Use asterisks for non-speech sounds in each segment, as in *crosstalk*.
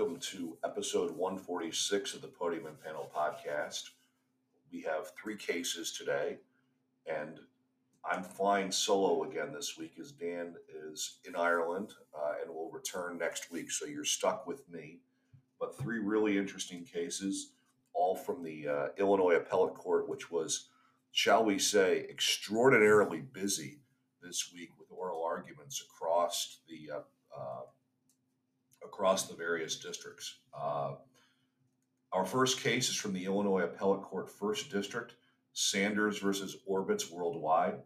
Welcome to episode 146 of the Podium and Panel podcast. We have three cases today, and I'm flying solo again this week as Dan is in Ireland uh, and will return next week. So you're stuck with me. But three really interesting cases, all from the uh, Illinois Appellate Court, which was, shall we say, extraordinarily busy this week with oral arguments across the uh, uh, across the various districts. Uh, our first case is from the Illinois Appellate Court First District, Sanders versus Orbitz Worldwide.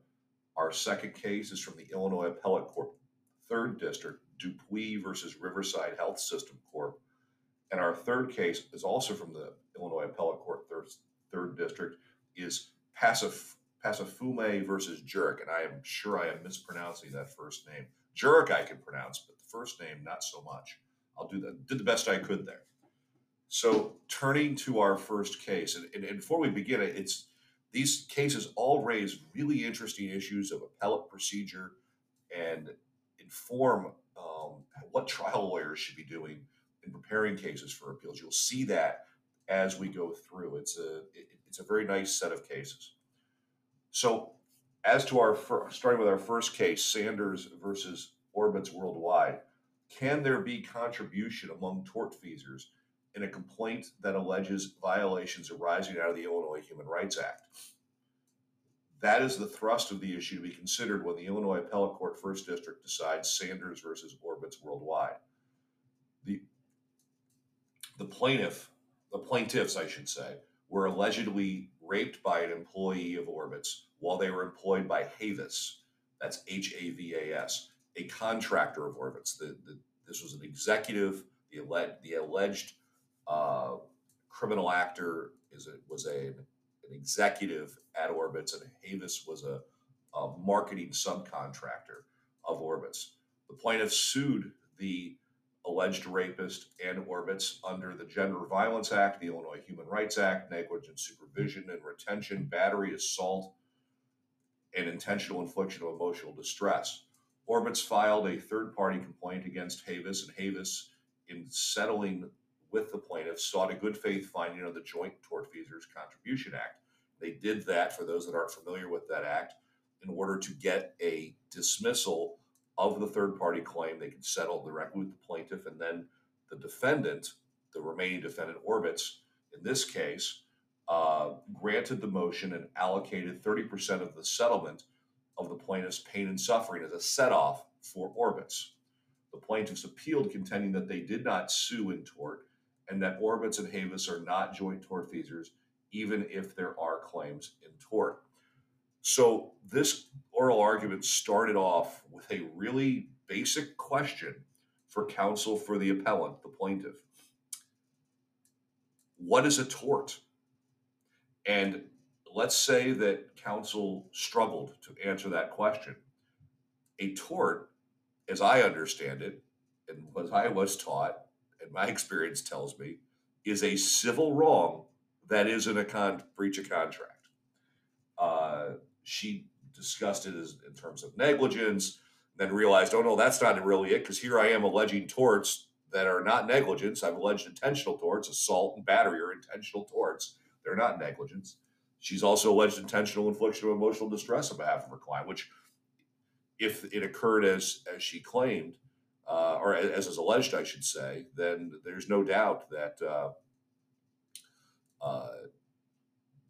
Our second case is from the Illinois Appellate Court Third District, Dupuis versus Riverside Health System Corp. And our third case is also from the Illinois Appellate Court Third, third District, is Passif, Passafume versus Jurek. And I am sure I am mispronouncing that first name. Jurek I can pronounce, but the first name not so much. I'll do that. Did the best I could there. So turning to our first case, and, and, and before we begin, it's these cases all raise really interesting issues of appellate procedure and inform um, what trial lawyers should be doing in preparing cases for appeals. You'll see that as we go through. It's a it, it's a very nice set of cases. So, as to our fir- starting with our first case, Sanders versus Orbitz Worldwide, can there be contribution among tortfeasors in a complaint that alleges violations arising out of the Illinois Human Rights Act? That is the thrust of the issue to be considered when the Illinois Appellate Court First District decides Sanders versus Orbitz Worldwide. The the plaintiff, the plaintiffs, I should say, were allegedly raped by an employee of Orbitz while they were employed by Havas. That's H A V A S, a contractor of Orbitz. The, the, this was an executive. The, alleged, the alleged uh, criminal actor is a, was a, an executive at Orbitz, and Havas was a, a marketing subcontractor of Orbitz. The plaintiff sued the alleged rapist and Orbitz under the Gender Violence Act, the Illinois Human Rights Act, negligent supervision and retention, battery, assault, and intentional infliction of emotional distress. Orbitz filed a third party complaint against Havas, and Havas, in settling with the plaintiff, sought a good faith finding of the Joint Tortfeasors Contribution Act. They did that, for those that aren't familiar with that act, in order to get a dismissal of the third party claim. They could settle directly with the plaintiff, and then the defendant, the remaining defendant, Orbitz, in this case, uh, granted the motion and allocated 30% of the settlement of the plaintiff's pain and suffering as a set off for Orbitz. The plaintiffs appealed, contending that they did not sue in tort and that Orbitz and Havas are not joint tortfeasors, even if there are claims in tort. So, this oral argument started off with a really basic question for counsel for the appellant, the plaintiff. What is a tort? And let's say that counsel struggled to answer that question. A tort, as I understand it, and as I was taught, and my *laughs* experience tells me, is a civil wrong that is in a con- breach of contract. Uh, she discussed it as in terms of negligence, then realized, oh no, that's not really it, because here I am alleging torts that are not negligence. I've alleged intentional torts, assault and battery are intentional torts. They're not negligence. She's also alleged intentional infliction of emotional distress on behalf of her client, which, if it occurred as as she claimed, uh, or as is alleged, I should say, then there's no doubt that uh, uh,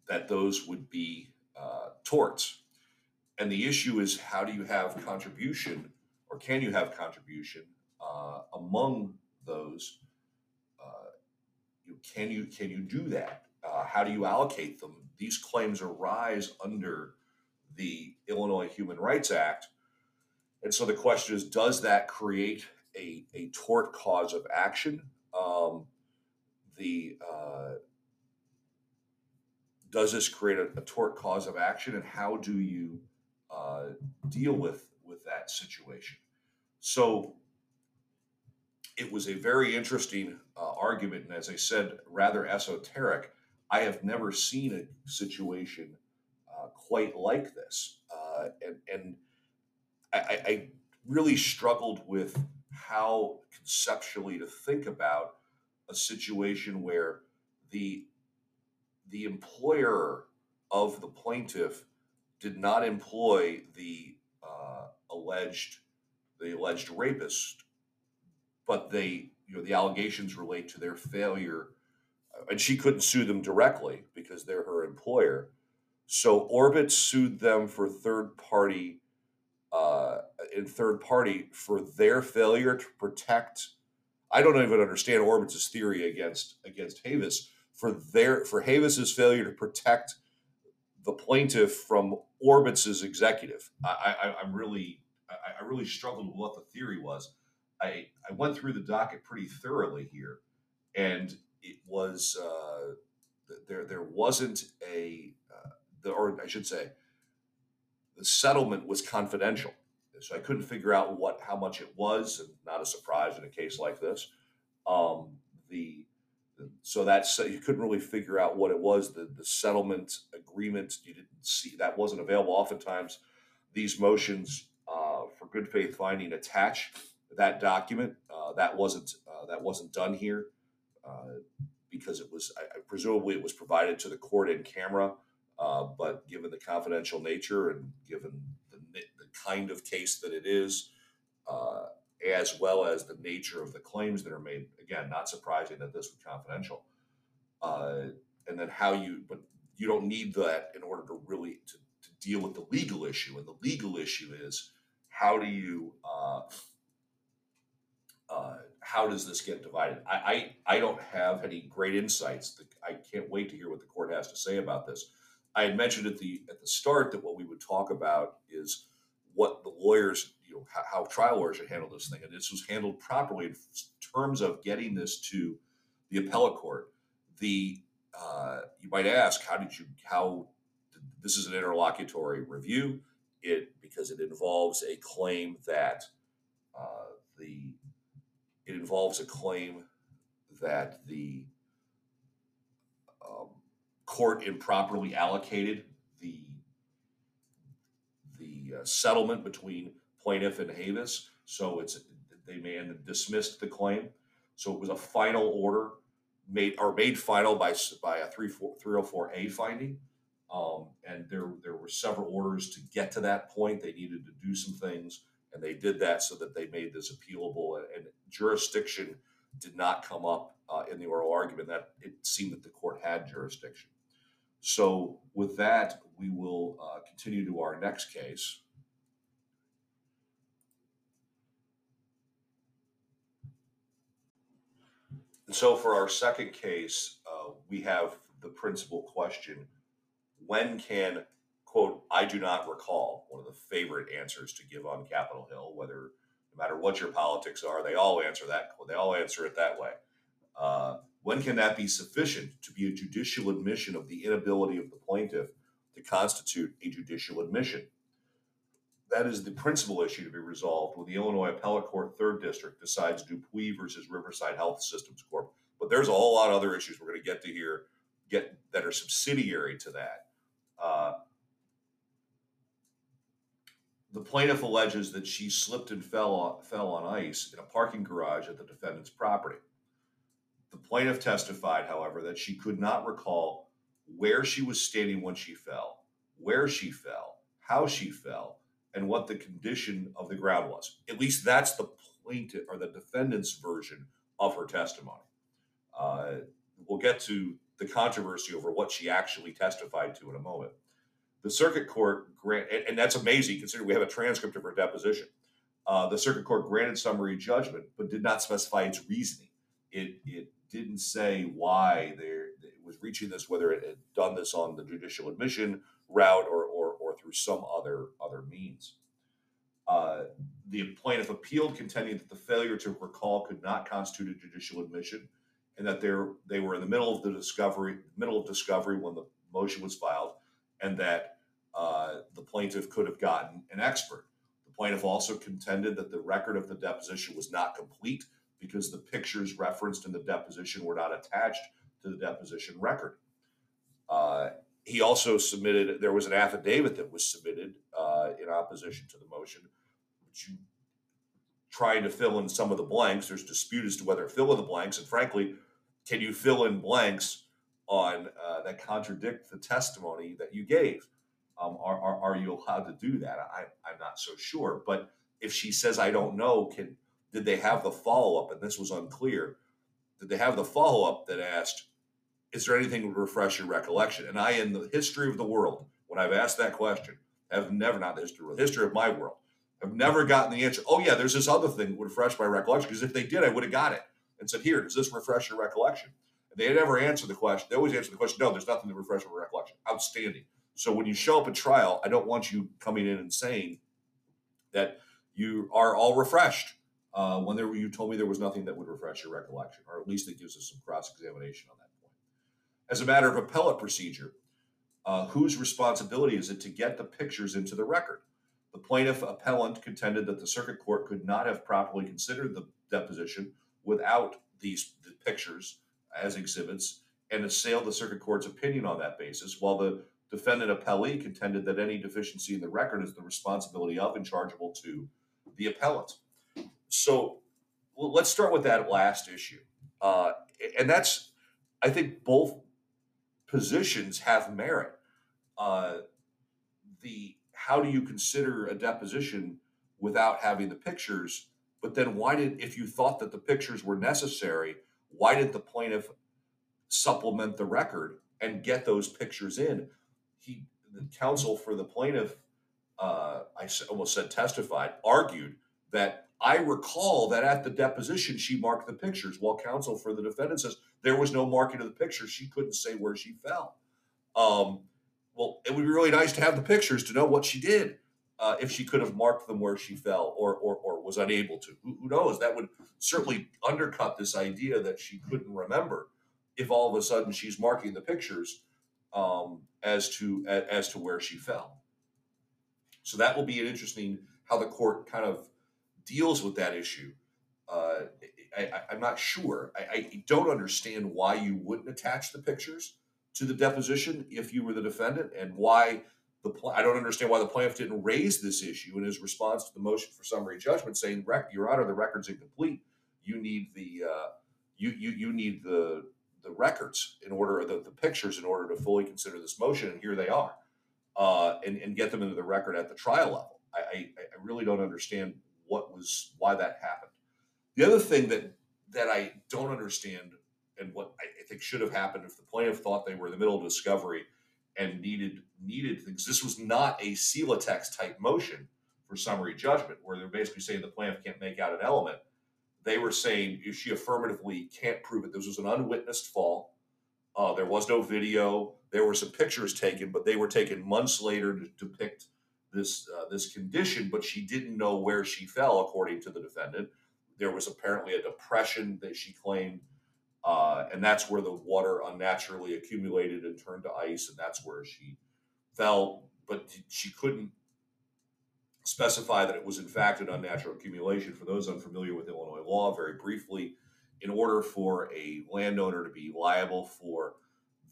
that those would be uh, torts. And the issue is, how do you have contribution, or can you have contribution uh, among those? Uh, you, can you can you do that? how do you allocate them? These claims arise under the Illinois Human Rights Act and so the question is, does that create a, a tort cause of action? Um, the uh, does this create a, a tort cause of action, and how do you uh, deal with with that situation? So it was a very interesting uh, argument, and as I said, rather esoteric. I have never seen a situation uh, quite like this, uh, and and I, I really struggled with how conceptually to think about a situation where the the employer of the plaintiff did not employ the uh, alleged the alleged rapist, but they you know the allegations relate to their failure, and she couldn't sue them directly because they're her employer. So Orbitz sued them for third party uh, in third party for their failure to protect. I don't even understand Orbitz's theory against against Havas for their for Havas's failure to protect the plaintiff from Orbitz's executive. I, I, I'm really I, I really struggled with what the theory was. I, I went through the docket pretty thoroughly here, and it was uh, there there wasn't a uh, the, or I should say the settlement was confidential. So I couldn't figure out what how much it was, and not a surprise in a case like this. Um, the so that's you couldn't really figure out what it was. The the settlement agreement you didn't see that wasn't available. Oftentimes, these motions uh, for good faith finding attach that document. Uh, that wasn't uh, that wasn't done here uh, because it was I, presumably it was provided to the court in camera. Uh, but given the confidential nature and given the, the kind of case that it is, uh, as well as the nature of the claims that are made. Again, not surprising that this was confidential. Uh, and then how you, but you don't need that in order to really to, to deal with the legal issue. And the legal issue is how do you, uh, uh, how does this get divided? I, I, I don't have any great insights. I can't wait to hear what the court has to say about this. I had mentioned at the at the start that what we would talk about is what the lawyers, you know, how, trial lawyers should handle this thing, and this was handled properly in terms of getting this to the appellate court. The uh, you might ask, how did you how this is an interlocutory review? It because it involves a claim that uh, the it involves a claim that the um, court improperly allocated the the uh, settlement between plaintiff and Havas. So it's they may have dismissed the claim. So it was a final order made or made final by by a 304A finding. Um, and there there were several orders to get to that point. They needed to do some things, and they did that so that they made this appealable. And, and jurisdiction did not come up uh, in the oral argument. That it seemed that the court had jurisdiction. So, with that, we will uh, continue to our next case. And so, for our second case, uh, we have the principal question when can, quote, I do not recall, one of the favorite answers to give on Capitol Hill, whether no matter what your politics are, they all answer that, they all answer it that way. Uh, when can that be sufficient to be a judicial admission of the inability of the plaintiff to constitute a judicial admission? That is the principal issue to be resolved when the Illinois Appellate Court Third District decides Dupuis versus Riverside Health Systems Corp. But there's a whole lot of other issues we're going to get to here, get that are subsidiary to that. Uh, the plaintiff alleges that she slipped and fell on, fell on ice in a parking garage at the defendant's property. The plaintiff testified, however, that she could not recall where she was standing when she fell, where she fell, how she fell, and what the condition of the ground was. At least that's the plaintiff or the defendant's version of her testimony. Uh, we'll get to the controversy over what she actually testified to in a moment. The circuit court grant, and, and that's amazing considering we have a transcript of her deposition. Uh, the circuit court granted summary judgment, but did not specify its reasoning. It, it didn't say why there it was reaching this, whether it had done this on the judicial admission route or, or, or through some other other means. Uh, the plaintiff appealed, contending that the failure to recall could not constitute a judicial admission, and that they were in the middle of the discovery, middle of discovery when the motion was filed, and that uh, the plaintiff could have gotten an expert. The plaintiff also contended that the record of the deposition was not complete because the pictures referenced in the deposition were not attached to the deposition record. Uh, he also submitted, there was an affidavit that was submitted uh, in opposition to the motion, which you trying to fill in some of the blanks. There's dispute as to whether fill in the blanks, and frankly, can you fill in blanks on uh, that contradict the testimony that you gave? Um, are, are, are you allowed to do that? I, I'm not so sure. But if she says I don't know, can did they have the follow up? And this was unclear. Did they have the follow up that asked, "Is there anything would refresh your recollection?" And I, in the history of the world, when I've asked that question, have never not the history, the history of my world, have never gotten the answer. Oh yeah, there's this other thing that would refresh my recollection. Because if they did, I would have got it and said, "Here, does this refresh your recollection?" And they never answer the question. They always answer the question, "No, there's nothing to refresh my recollection." Outstanding. So when you show up at trial, I don't want you coming in and saying that you are all refreshed uh, when there you told me there was nothing that would refresh your recollection, or at least it gives us some cross examination on that point. As a matter of appellate procedure, uh, whose responsibility is it to get the pictures into the record? The plaintiff appellant contended that the circuit court could not have properly considered the deposition without these the pictures as exhibits and assailed the circuit court's opinion on that basis, while the defendant appellee contended that any deficiency in the record is the responsibility of and chargeable to the appellant. So well, let's start with that last issue. Uh, and that's, I think both positions have merit. Uh, the how do you consider a deposition without having the pictures? But then why did, if you thought that the pictures were necessary, why did the plaintiff supplement the record and get those pictures in? He, the counsel for the plaintiff, uh, I almost said testified, argued that I recall that at the deposition she marked the pictures, while counsel for the defendant says there was no marking of the pictures. She couldn't say where she fell. Um, well, it would be really nice to have the pictures to know what she did. Uh, if she could have marked them where she fell or, or, or was unable to. Who, who, knows? That would certainly undercut this idea that she couldn't remember if all of a sudden she's marking the pictures um, as to as, to where she fell. So that will be an interesting how the court kind of deals with that issue. Uh, I, am not sure. I, I, don't understand why you wouldn't attach the pictures to the deposition if you were the defendant, and why the pl- I don't understand why the plaintiff didn't raise this issue in his response to the motion for summary judgment, saying, "Your Honor, the record's incomplete. You need the uh, you you you need the the records in order the, the pictures in order to fully consider this motion, and here they are, uh, and and get them into the record at the trial level. I, I, I really don't understand what was why that happened. The other thing that that I don't understand and what I think should have happened if the plaintiff thought they were in the middle of discovery and needed needed things. This was not a Celotex type motion for summary judgment where they're basically saying the plaintiff can't make out an element. They were saying she affirmatively can't prove it, this was an unwitnessed fall. Uh, there was no video. There were some pictures taken, but they were taken months later to depict this uh, this condition, but she didn't know where she fell, according to the defendant. There was apparently a depression that she claimed, uh, and that's where the water unnaturally accumulated and turned to ice, and that's where she fell. But she couldn't specify that it was in fact an unnatural accumulation. For those unfamiliar with Illinois law, very briefly, in order for a landowner to be liable for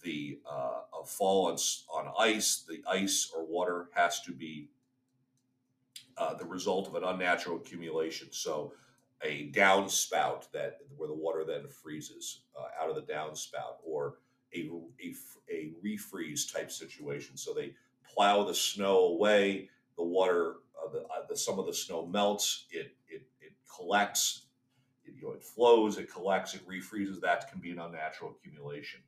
the uh, fall on, on ice, the ice or water has to be uh, the result of an unnatural accumulation. So, a downspout that where the water then freezes uh, out of the downspout, or a, a, a refreeze type situation. So they plow the snow away. The water, the, uh, the some of the snow melts. It it, it collects. It, you know, it flows. It collects. It refreezes. That can be an unnatural accumulation.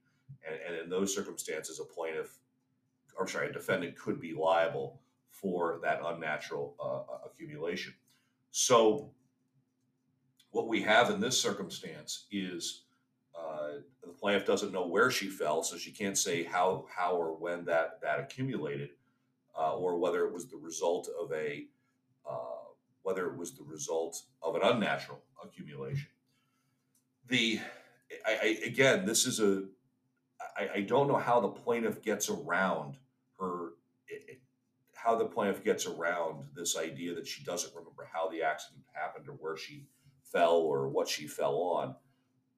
And, and in those circumstances, a plaintiff, or sorry, a defendant could be liable for that unnatural uh, accumulation. So, what we have in this circumstance is uh, the plaintiff doesn't know where she fell, so she can't say how, how or when that that accumulated, uh, or whether it was the result of a uh, whether it was the result of an unnatural accumulation. The I, I again, this is a I, I don't know how the plaintiff gets around her how the plaintiff gets around this idea that she doesn't remember how the accident happened or where she fell or what she fell on.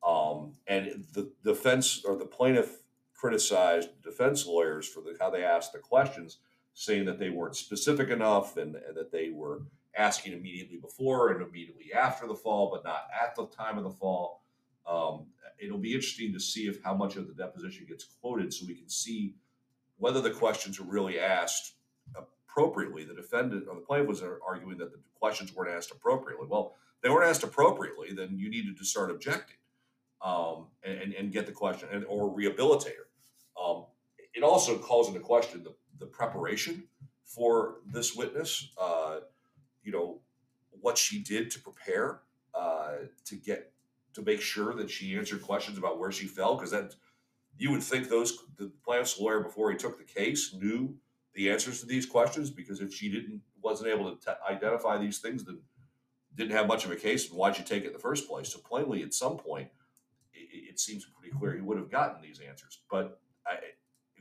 Um, and the defense or the plaintiff criticized defense lawyers for the, how they asked the questions, saying that they weren't specific enough and, and that they were asking immediately before and immediately after the fall, but not at the time of the fall. Um, it'll be interesting to see if how much of the deposition gets quoted, so we can see whether the questions are really asked appropriately. The defendant or the plaintiff was arguing that the questions weren't asked appropriately. Well, they weren't asked appropriately, then you needed to start objecting um, and, and get the question and, or rehabilitate her. Um, it also calls into question the, the preparation for this witness. Uh, you know what she did to prepare uh, to get to make sure that she answered questions about where she fell because that you would think those the plaintiff's lawyer before he took the case knew the answers to these questions because if she didn't wasn't able to t- identify these things then didn't have much of a case and why'd you take it in the first place so plainly at some point it, it seems pretty clear he would have gotten these answers but I,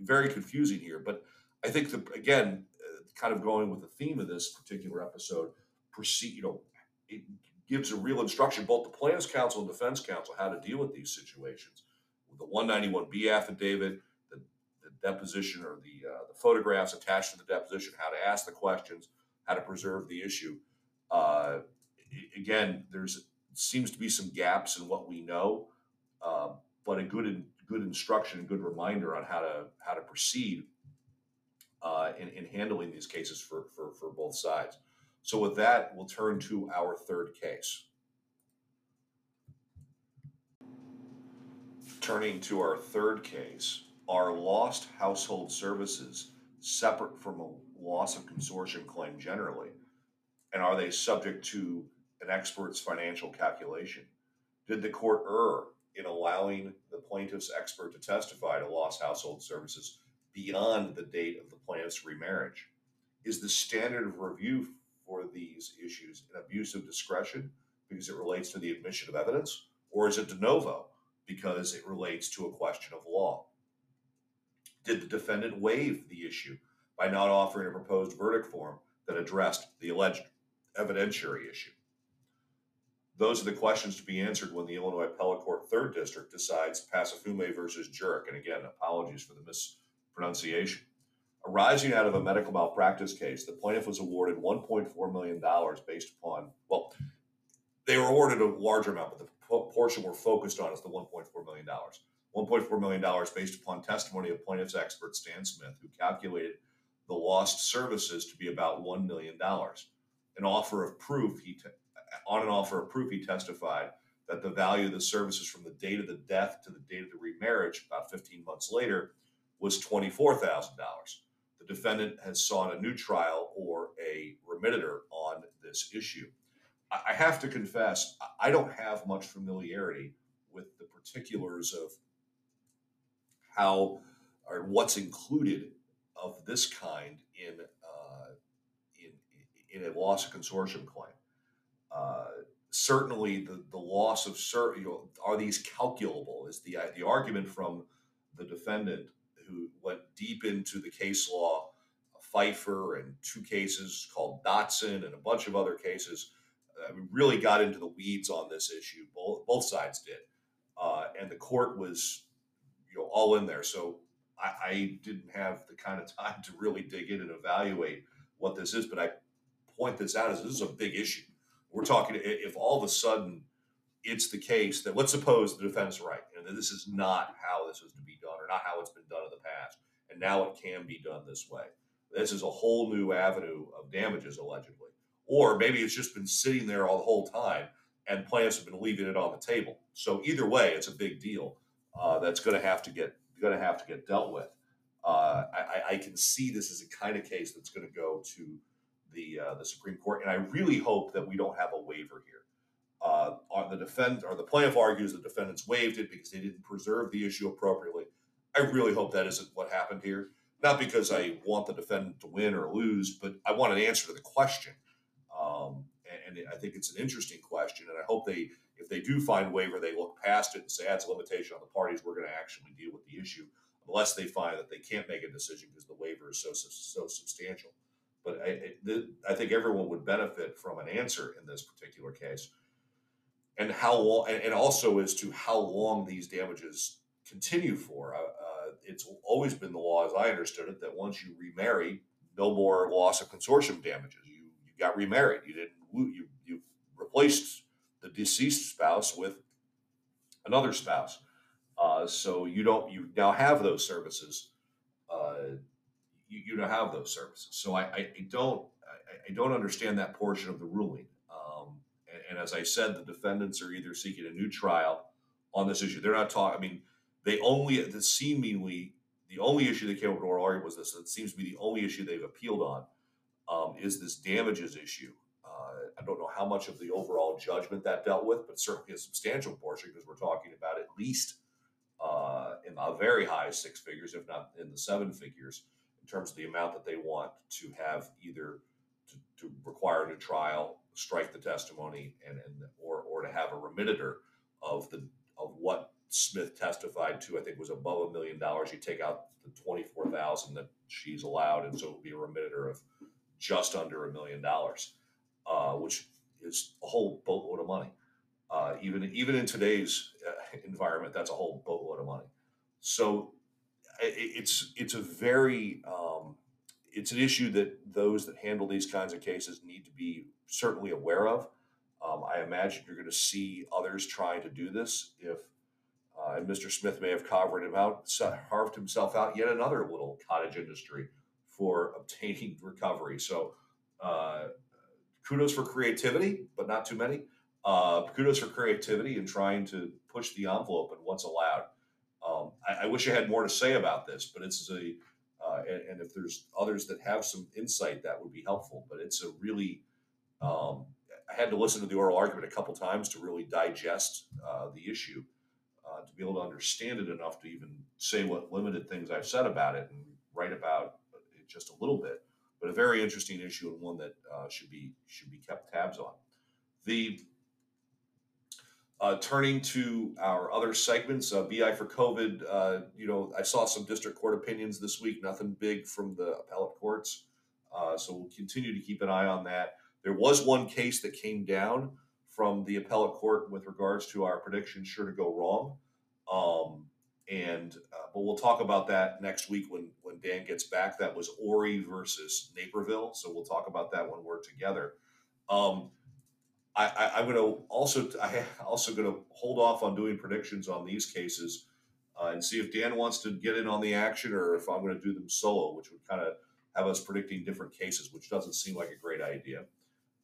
very confusing here but i think the, again uh, kind of going with the theme of this particular episode proceed you know it gives a real instruction both the Plans counsel and defense counsel how to deal with these situations. The 191b affidavit the, the deposition or the uh, the photographs attached to the deposition how to ask the questions how to preserve the issue. Uh, again there's seems to be some gaps in what we know uh, but a good good instruction good reminder on how to how to proceed uh, in, in handling these cases for, for, for both sides. So with that, we'll turn to our third case. Turning to our third case, are lost household services separate from a loss of consortium claim generally? And are they subject to an expert's financial calculation? Did the court err in allowing the plaintiff's expert to testify to lost household services beyond the date of the plaintiff's remarriage? Is the standard of review for these issues an abuse of discretion because it relates to the admission of evidence, or is it de novo because it relates to a question of law? Did the defendant waive the issue by not offering a proposed verdict form that addressed the alleged evidentiary issue? Those are the questions to be answered when the Illinois Appellate Court Third District decides Passafume versus Jurek. And again, apologies for the mispronunciation. Arising out of a medical malpractice case, the plaintiff was awarded $1.4 million based upon, well, they were awarded a larger amount, but the portion we're focused on is the $1.4 million. $1.4 million based upon testimony of plaintiff's expert Stan Smith, who calculated the lost services to be about $1 million. An offer of proof, he on an offer of proof, he testified that the value of the services from the date of the death to the date of the remarriage, about 15 months later, was $24,000. The defendant has sought a new trial or a remittitur on this issue. I have to confess, I don't have much familiarity with the particulars of how or what's included of this kind in uh, in in a loss of consortium claim. Uh, certainly, the the loss of cert, you know, are these calculable? Is the the argument from the defendant who went deep into the case law, Pfeiffer, and two cases called Dotson, and a bunch of other cases. Uh, really got into the weeds on this issue. Both both sides did, uh, and the court was you know all in there. So I, I didn't have the kind of *laughs* time to really dig in and evaluate what this is. But I point this out as this is a big issue. We're talking if all of a sudden it's the case that let's suppose the defense right and this is not how this is to be done or not how it's been done in the past and now it can be done this way. This is a whole new avenue of damages allegedly. Or maybe it's just been sitting there all the whole time and plaintiffs have been leaving it on the table. So either way it's a big deal uh, that's going to have to get going to have to get dealt with. Uh, I, I, can see this as a kind of case that's going to go to the uh, the Supreme Court, and I really hope that we don't have a waiver here. Uh, the defend or the plaintiff argues the defendants waived it because they didn't preserve the issue appropriately. I really hope that isn't what happened here. Not because I want the defendant to win or lose, but I want an answer to the question. Um, and I think it's an interesting question. And I hope they, if they do find waiver, they look past it and say that's a limitation on the parties. We're going to actually deal with the issue, unless they find that they can't make a decision because the waiver is so so substantial. But I, I think everyone would benefit from an answer in this particular case, and how long, and, and also as to how long these damages continue for. Uh, uh, it's always been the law, as I understood it, that once you remarry, no more loss of consortium damages. You you got remarried. You didn't you you replaced the deceased spouse with another spouse. Uh, so you don't you now have those services. Uh, you, you don't have those services. So I, I, I don't I, I, don't understand that portion of the ruling. And, as I said, the defendants are either seeking a new trial on this issue. They're not talking. I mean, they only the seemingly the only issue they came up with oral argument was this. It seems to be the only issue they've appealed on um, is this damages issue. Uh, I don't know how much of the overall judgment that dealt with, but certainly a substantial portion because we're talking about at least uh, in a very high six figures, if not in the seven figures, in terms of the amount that they want to have either to, to require a trial, strike the testimony, and, and or or to have a remitter of the of what Smith testified to, I think was above a million dollars. You take out the twenty-four thousand that she's allowed, and so it would be a remitter of just under a million dollars, uh, which is a whole boatload of money. Uh, even even in today's uh, environment, that's a whole boatload of money. So it's it's a very um, it's an issue that those that handle these kinds of cases need to be certainly aware of. Um, I imagine you're going to see others trying to do this if uh, and Mr. Smith may have carved him out, carved himself out yet another little cottage industry for obtaining *laughs* recovery. So, uh, kudos for creativity, but not too many. Uh, kudos for creativity and trying to push the envelope and what's allowed. Um, I, I, wish I had more to say about this, but it's a, uh, and, and, if there's others that have some insight, that would be helpful. But it's a really, um, I had to listen to the oral argument a couple times to really digest uh, the issue uh, to be able to understand it enough to even say what limited things I've said about it and write about it just a little bit. But a very interesting issue and one that uh, should be should be kept tabs on. The uh, turning to our other segments, uh, BI for COVID. Uh, you know, I saw some district court opinions this week. Nothing big from the appellate courts, uh, so we'll continue to keep an eye on that. There was one case that came down from the appellate court with regards to our prediction sure to go wrong. Um, and uh, but we'll talk about that next week when when Dan gets back. That was Ori versus Naperville, so we'll talk about that when we're together. Um, I, am going to also I *laughs* also going to hold off on doing predictions on these cases uh, and see if Dan wants to get in on the action or if I'm going to do them solo, which would kind of have us predicting different cases, which doesn't seem like a great idea.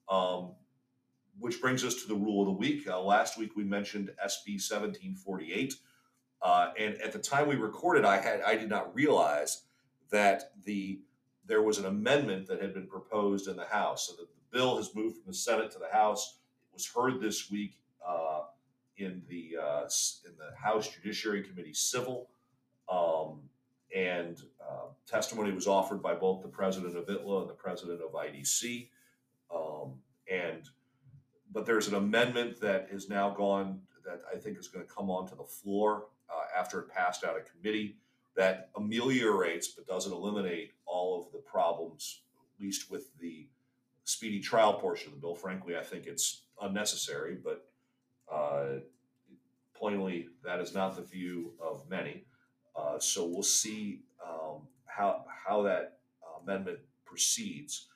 Um, which brings us to the rule of the week. Uh, last week we mentioned SB 1748, uh, and at the time we recorded, I had I did not realize that the there was an amendment that had been proposed in the House, so that the bill has moved from the Senate to the House. Was heard this week uh, in the uh, in the House Judiciary Committee Civil. Um, and uh, testimony was offered by both the president of ITLA and the president of IDC. Um, and but there's an amendment that is now gone that I think is going to come onto the floor uh, after it passed out of committee that ameliorates but doesn't eliminate all of the problems, at least with the speedy trial portion of the bill. Frankly, I think it's unnecessary, but uh, plainly that is not the view of many. Uh, so we'll see um, how how that amendment proceeds.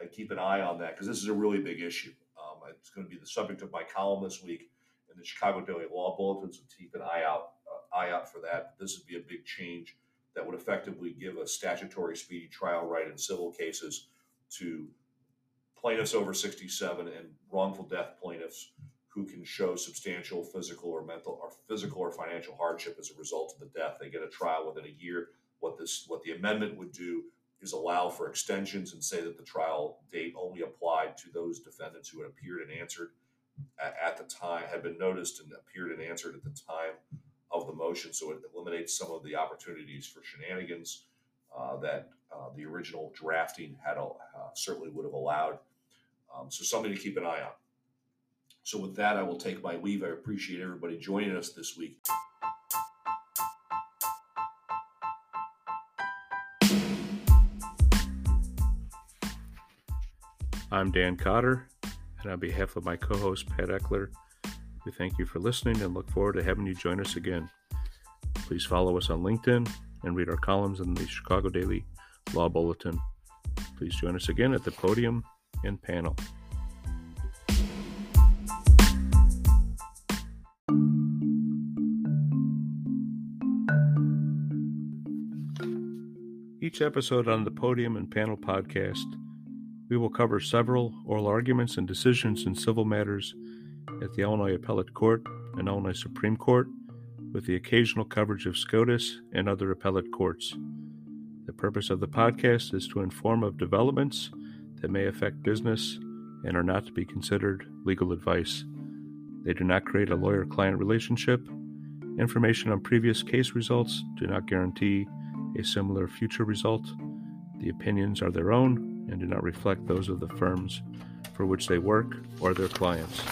I keep an eye on that because this is a really big issue. Um, it's going to be the subject of my column this week in the Chicago Daily Law Bulletin, so keep an eye out uh, eye out for that. This would be a big change that would effectively give a statutory speedy trial right in civil cases to plaintiffs over 67 and wrongful death plaintiffs who can show substantial physical or mental or physical or financial hardship as a result of the death. They get a trial within a year. What this what the amendment would do is allow for extensions and say that the trial date only applied to those defendants who had appeared and answered at, the time, had been noticed and appeared and answered at the time of the motion. So it eliminates some of the opportunities for shenanigans uh, that uh, the original drafting had uh, certainly would have allowed. Um, so something to keep an eye on. So with that, I will take my leave. I appreciate everybody joining us this week. I'm Dan Cotter, and on behalf of my co host Pat Eckler, we thank you for listening and look forward to having you join us again. Please follow us on LinkedIn and read our columns in the Chicago Daily Law Bulletin. Please join us again at the podium and panel. Each episode on the Podium and Panel podcast, we will cover several oral arguments and decisions in civil matters at the Illinois Appellate Court and Illinois Supreme Court, with the occasional coverage of SCOTUS and other appellate courts. The purpose of the podcast is to inform of developments that may affect business and are not to be considered legal advice. They do not create a lawyer client relationship. Information on previous case results do not guarantee a similar future result. The opinions are their own and do not reflect those of the firms for which they work or their clients.